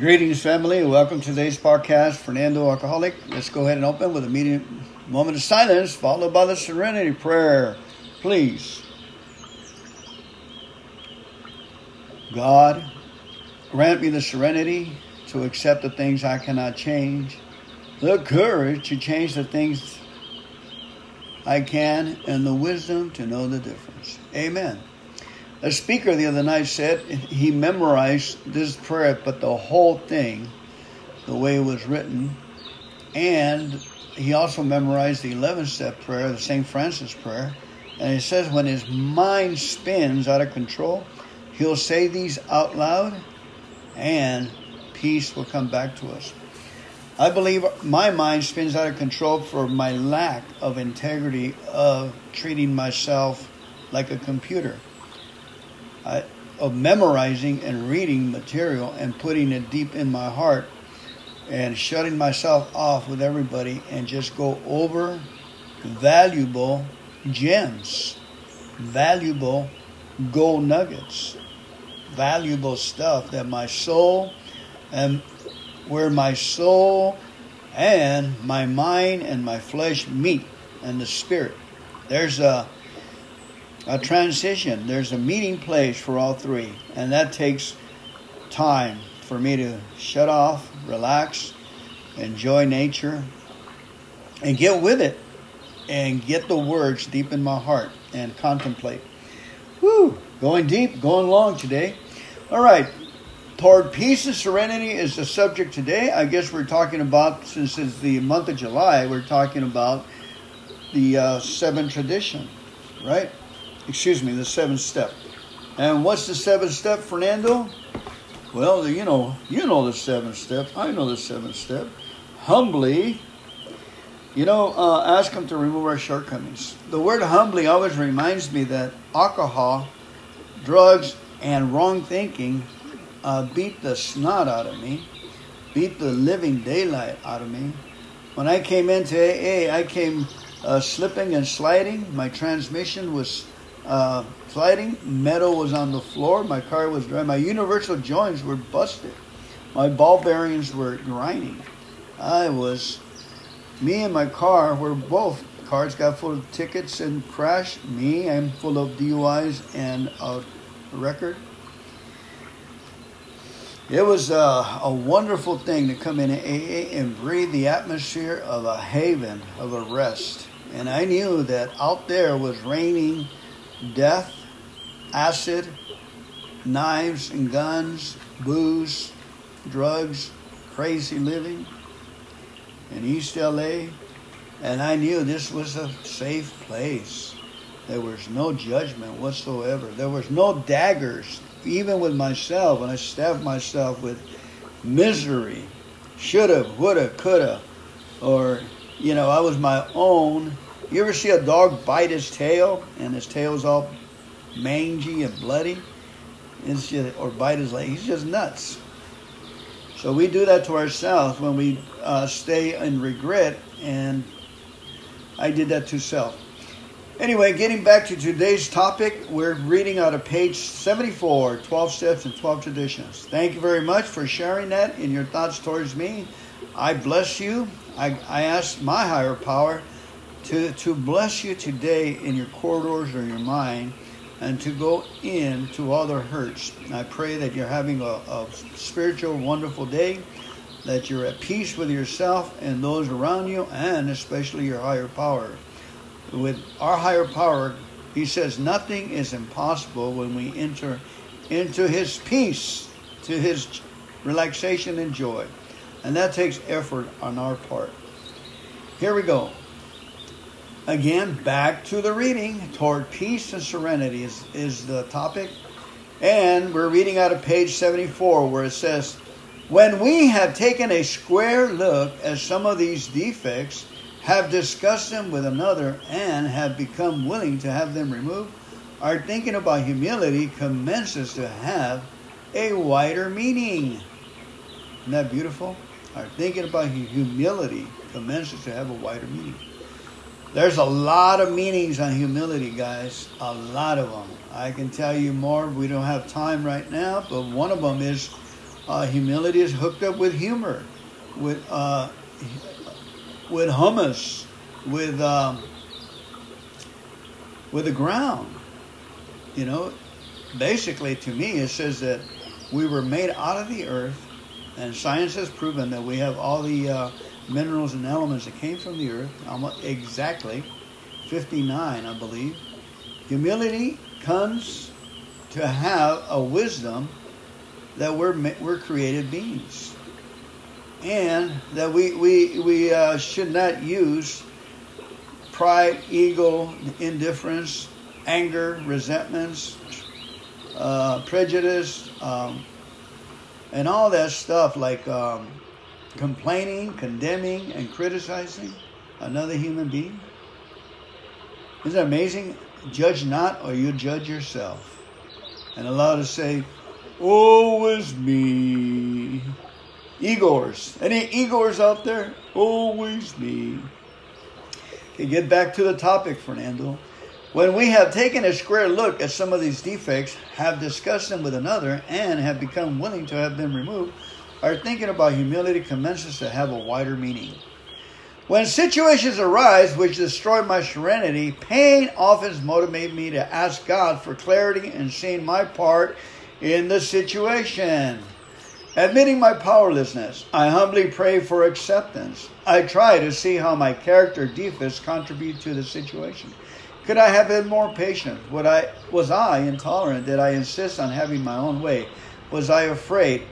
Greetings, family. Welcome to today's podcast, Fernando Alcoholic. Let's go ahead and open with a medium moment of silence, followed by the serenity prayer. Please. God, grant me the serenity to accept the things I cannot change, the courage to change the things I can, and the wisdom to know the difference. Amen. A speaker the other night said he memorized this prayer, but the whole thing, the way it was written, and he also memorized the 11 step prayer, the St. Francis prayer. And it says when his mind spins out of control, he'll say these out loud and peace will come back to us. I believe my mind spins out of control for my lack of integrity of treating myself like a computer of memorizing and reading material and putting it deep in my heart and shutting myself off with everybody and just go over valuable gems, valuable gold nuggets, valuable stuff that my soul and where my soul and my mind and my flesh meet and the spirit. There's a a transition. There's a meeting place for all three, and that takes time for me to shut off, relax, enjoy nature, and get with it, and get the words deep in my heart and contemplate. Whew, going deep, going long today. All right, toward peace and serenity is the subject today. I guess we're talking about, since it's the month of July, we're talking about the uh, seven tradition, right? Excuse me, the seventh step. And what's the seventh step, Fernando? Well, you know, you know the seventh step. I know the seventh step. Humbly, you know, uh, ask Him to remove our shortcomings. The word humbly always reminds me that alcohol, drugs, and wrong thinking uh, beat the snot out of me, beat the living daylight out of me. When I came into AA, I came uh, slipping and sliding. My transmission was uh, sliding. Metal was on the floor. My car was dry. My universal joints were busted. My ball bearings were grinding. I was, me and my car were both. Cars got full of tickets and crashed. Me, I'm full of DUIs and a record. It was a, a wonderful thing to come in AA and breathe the atmosphere of a haven, of a rest. And I knew that out there was raining death, acid, knives and guns, booze, drugs, crazy living in East LA. And I knew this was a safe place. There was no judgment whatsoever. There was no daggers, even with myself, when I stabbed myself with misery. Shoulda, woulda, coulda. Or, you know, I was my own you ever see a dog bite his tail and his tail's all mangy and bloody? Just, or bite his leg. He's just nuts. So we do that to ourselves when we uh, stay in regret, and I did that to self. Anyway, getting back to today's topic, we're reading out of page 74 12 Steps and 12 Traditions. Thank you very much for sharing that in your thoughts towards me. I bless you. I, I ask my higher power to, to bless you today in your corridors or your mind and to go into all the hurts. I pray that you're having a, a spiritual, wonderful day, that you're at peace with yourself and those around you, and especially your higher power. With our higher power, he says nothing is impossible when we enter into his peace, to his relaxation and joy. And that takes effort on our part. Here we go. Again, back to the reading. Toward peace and serenity is, is the topic. And we're reading out of page 74 where it says, When we have taken a square look at some of these defects, have discussed them with another, and have become willing to have them removed, our thinking about humility commences to have a wider meaning. Isn't that beautiful? Our thinking about humility commences to have a wider meaning. There's a lot of meanings on humility, guys. A lot of them. I can tell you more. We don't have time right now, but one of them is Uh, humility is hooked up with humor, with uh, with hummus, with um, with the ground. You know, basically, to me, it says that we were made out of the earth, and science has proven that we have all the uh, minerals and elements that came from the earth, almost exactly 59, I believe. Humility comes to have a wisdom that we're we're created beings, and that we we we uh, should not use pride, ego, indifference, anger, resentments, uh, prejudice, um, and all that stuff like um, complaining, condemning, and criticizing another human being. Isn't that amazing? Judge not, or you judge yourself. And allow to say, "Oh, is me." Eeyores. Any Eeyores out there? Always me. Okay, get back to the topic, Fernando. When we have taken a square look at some of these defects, have discussed them with another, and have become willing to have them removed, our thinking about humility commences to have a wider meaning. When situations arise which destroy my serenity, pain often motivates me to ask God for clarity and seeing my part in the situation. Admitting my powerlessness, I humbly pray for acceptance. I try to see how my character defects contribute to the situation. Could I have been more patient? I, was I intolerant? Did I insist on having my own way? Was I afraid?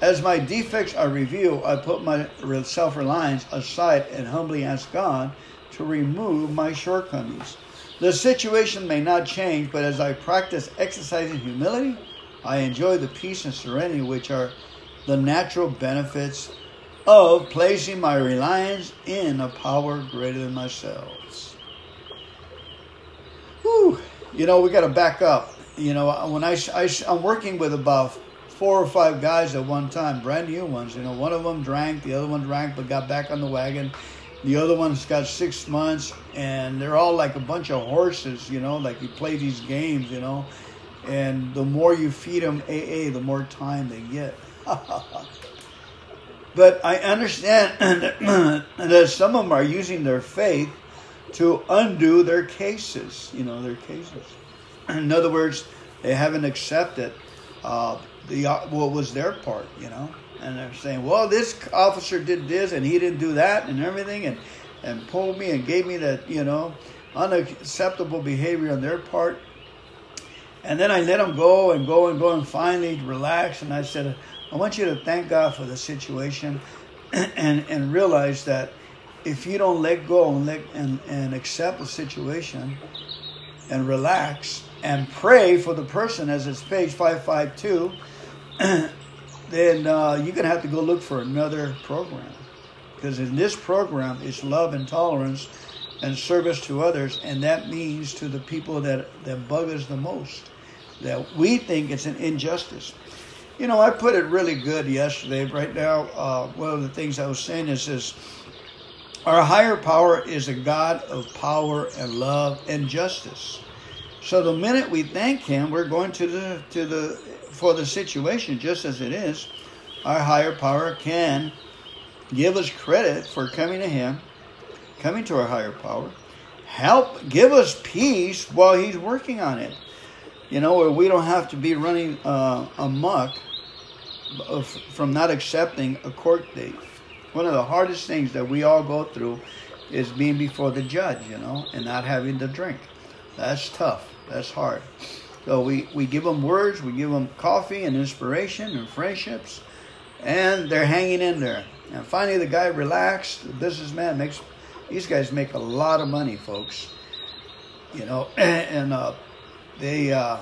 As my defects are revealed, I put my self reliance aside and humbly ask God to remove my shortcomings. The situation may not change, but as I practice exercising humility, I enjoy the peace and serenity which are the natural benefits of placing my reliance in a power greater than myself. Whew. You know, we got to back up. You know, when I, I, I'm working with about four or five guys at one time, brand new ones. You know, one of them drank, the other one drank, but got back on the wagon. The other one's got six months, and they're all like a bunch of horses. You know, like you play these games. You know, and the more you feed them AA, the more time they get. but I understand that some of them are using their faith to undo their cases. You know, their cases. In other words, they haven't accepted uh, the what was their part. You know, and they're saying, "Well, this officer did this and he didn't do that and everything," and and pulled me and gave me that you know unacceptable behavior on their part. And then I let them go and go and go and finally relax. And I said, I want you to thank God for the situation and, and realize that if you don't let go and, let, and, and accept the situation and relax and pray for the person, as it's page 552, then uh, you're going to have to go look for another program. Because in this program, it's love and tolerance and service to others, and that means to the people that, that bug us the most, that we think it's an injustice. You know, I put it really good yesterday. Right now, uh, one of the things I was saying is this our higher power is a God of power and love and justice. So the minute we thank Him, we're going to the to the for the situation just as it is. Our higher power can give us credit for coming to Him, coming to our higher power, help give us peace while He's working on it. You know, where we don't have to be running uh, amok from not accepting a court date. One of the hardest things that we all go through is being before the judge, you know, and not having the drink. That's tough. That's hard. So we, we give them words, we give them coffee and inspiration and friendships, and they're hanging in there. And finally, the guy relaxed. The businessman makes these guys make a lot of money, folks. You know, and uh, they uh,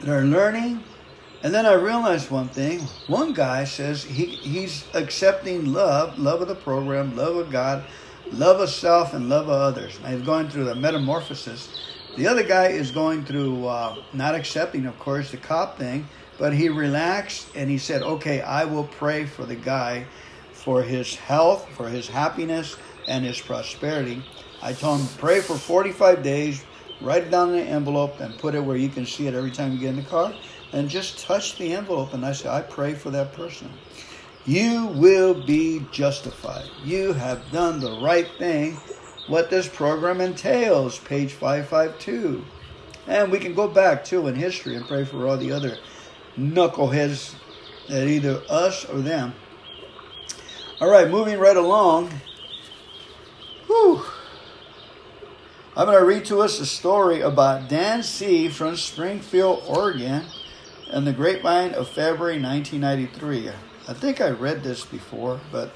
they're learning and then I realized one thing. One guy says he, he's accepting love, love of the program, love of God, love of self, and love of others. And he's going through the metamorphosis. The other guy is going through uh, not accepting, of course, the cop thing, but he relaxed and he said, Okay, I will pray for the guy for his health, for his happiness, and his prosperity. I told him, Pray for 45 days, write it down in an envelope, and put it where you can see it every time you get in the car and just touch the envelope and I said, I pray for that person. You will be justified. You have done the right thing, what this program entails, page 552. And we can go back too in history and pray for all the other knuckleheads that either us or them. All right, moving right along. Whew. I'm going to read to us a story about Dan C. from Springfield, Oregon, and the grapevine of February 1993. I think I read this before, but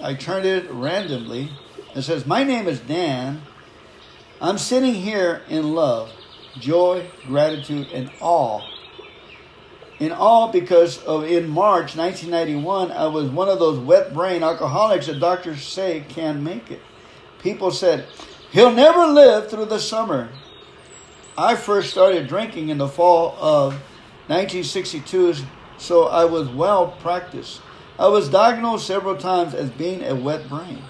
I turned it randomly. It says, My name is Dan. I'm sitting here in love, joy, gratitude, and awe. In awe because of in March 1991, I was one of those wet brain alcoholics that doctors say can't make it. People said, He'll never live through the summer. I first started drinking in the fall of 1962, so I was well practiced. I was diagnosed several times as being a wet brain.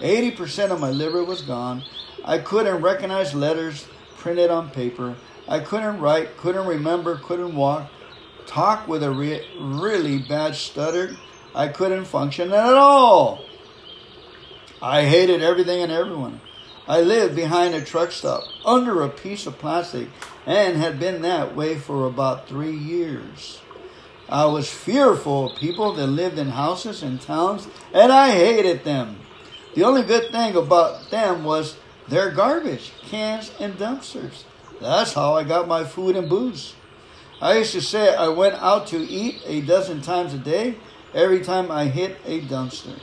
80% of my liver was gone. I couldn't recognize letters printed on paper. I couldn't write, couldn't remember, couldn't walk, talk with a re- really bad stutter. I couldn't function at all. I hated everything and everyone. I lived behind a truck stop under a piece of plastic and had been that way for about three years. I was fearful of people that lived in houses and towns, and I hated them. The only good thing about them was their garbage, cans, and dumpsters. That's how I got my food and booze. I used to say I went out to eat a dozen times a day every time I hit a dumpster.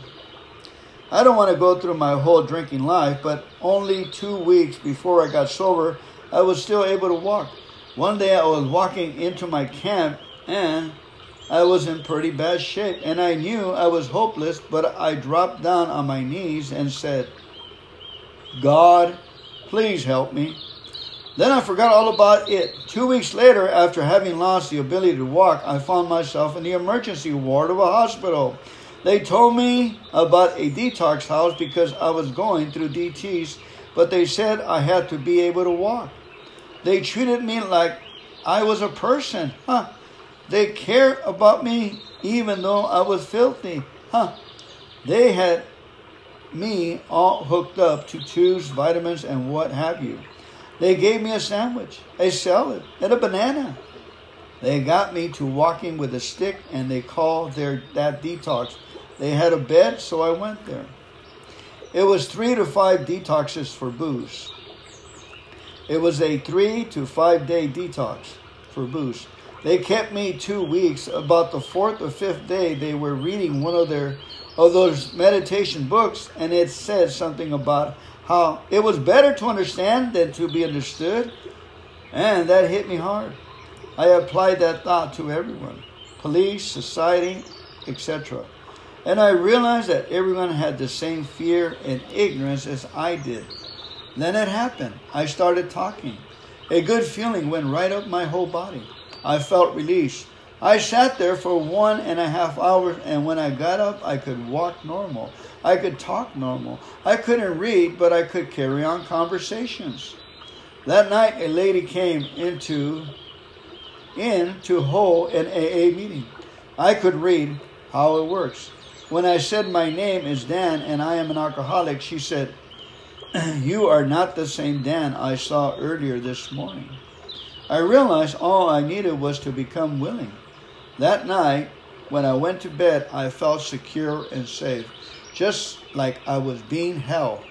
I don't want to go through my whole drinking life, but only two weeks before I got sober, I was still able to walk. One day I was walking into my camp and I was in pretty bad shape and I knew I was hopeless, but I dropped down on my knees and said, God, please help me. Then I forgot all about it. Two weeks later, after having lost the ability to walk, I found myself in the emergency ward of a hospital. They told me about a detox house because I was going through DTs, but they said I had to be able to walk. They treated me like I was a person. Huh? They cared about me even though I was filthy. Huh? They had me all hooked up to tubes, vitamins, and what have you. They gave me a sandwich, a salad, and a banana. They got me to walking with a stick and they called their that detox they had a bed, so I went there. It was three to five detoxes for booze. It was a three to five day detox for booze. They kept me two weeks. About the fourth or fifth day, they were reading one of their of those meditation books, and it said something about how it was better to understand than to be understood, and that hit me hard. I applied that thought to everyone, police, society, etc. And I realized that everyone had the same fear and ignorance as I did. Then it happened. I started talking. A good feeling went right up my whole body. I felt released. I sat there for one and a half hours, and when I got up, I could walk normal. I could talk normal. I couldn't read, but I could carry on conversations. That night, a lady came into in to hold an AA meeting. I could read how it works. When I said my name is Dan and I am an alcoholic, she said, You are not the same Dan I saw earlier this morning. I realized all I needed was to become willing. That night, when I went to bed, I felt secure and safe, just like I was being held.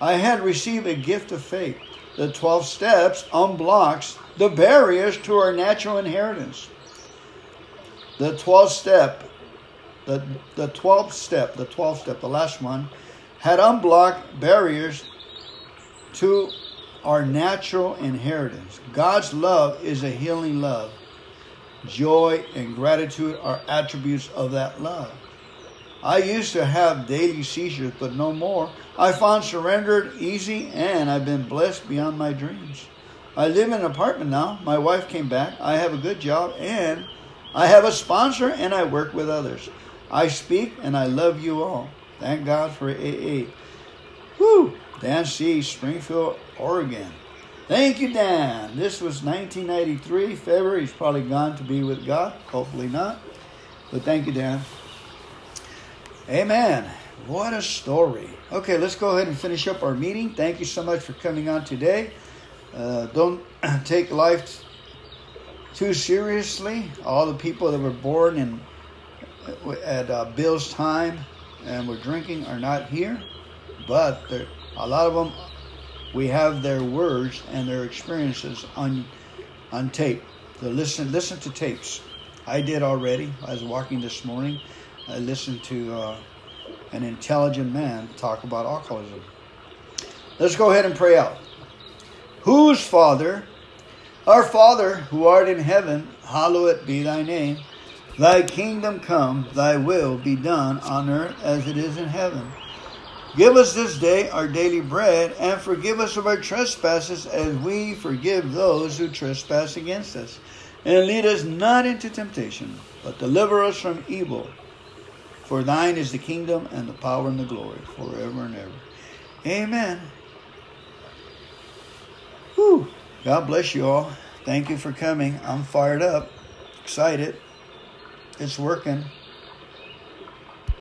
I had received a gift of faith. The 12 steps unblocks the barriers to our natural inheritance. The 12 step the, the 12th step, the 12th step, the last one, had unblocked barriers to our natural inheritance. God's love is a healing love. Joy and gratitude are attributes of that love. I used to have daily seizures, but no more. I found surrendered easy and I've been blessed beyond my dreams. I live in an apartment now. My wife came back. I have a good job and I have a sponsor and I work with others. I speak and I love you all. Thank God for AA. Whew! Dan C., Springfield, Oregon. Thank you, Dan. This was 1993, February. He's probably gone to be with God. Hopefully not. But thank you, Dan. Amen. What a story. Okay, let's go ahead and finish up our meeting. Thank you so much for coming on today. Uh, don't take life too seriously. All the people that were born in at uh, Bill's time and were drinking are not here, but a lot of them we have their words and their experiences on on tape. So listen listen to tapes. I did already. I was walking this morning. I listened to uh, an intelligent man talk about alcoholism. Let's go ahead and pray out. Whose Father, our Father who art in heaven, hallowed be thy name. Thy kingdom come, thy will be done on earth as it is in heaven. Give us this day our daily bread, and forgive us of our trespasses as we forgive those who trespass against us. And lead us not into temptation, but deliver us from evil. For thine is the kingdom and the power and the glory forever and ever. Amen. Whew. God bless you all. Thank you for coming. I'm fired up, excited. It's working.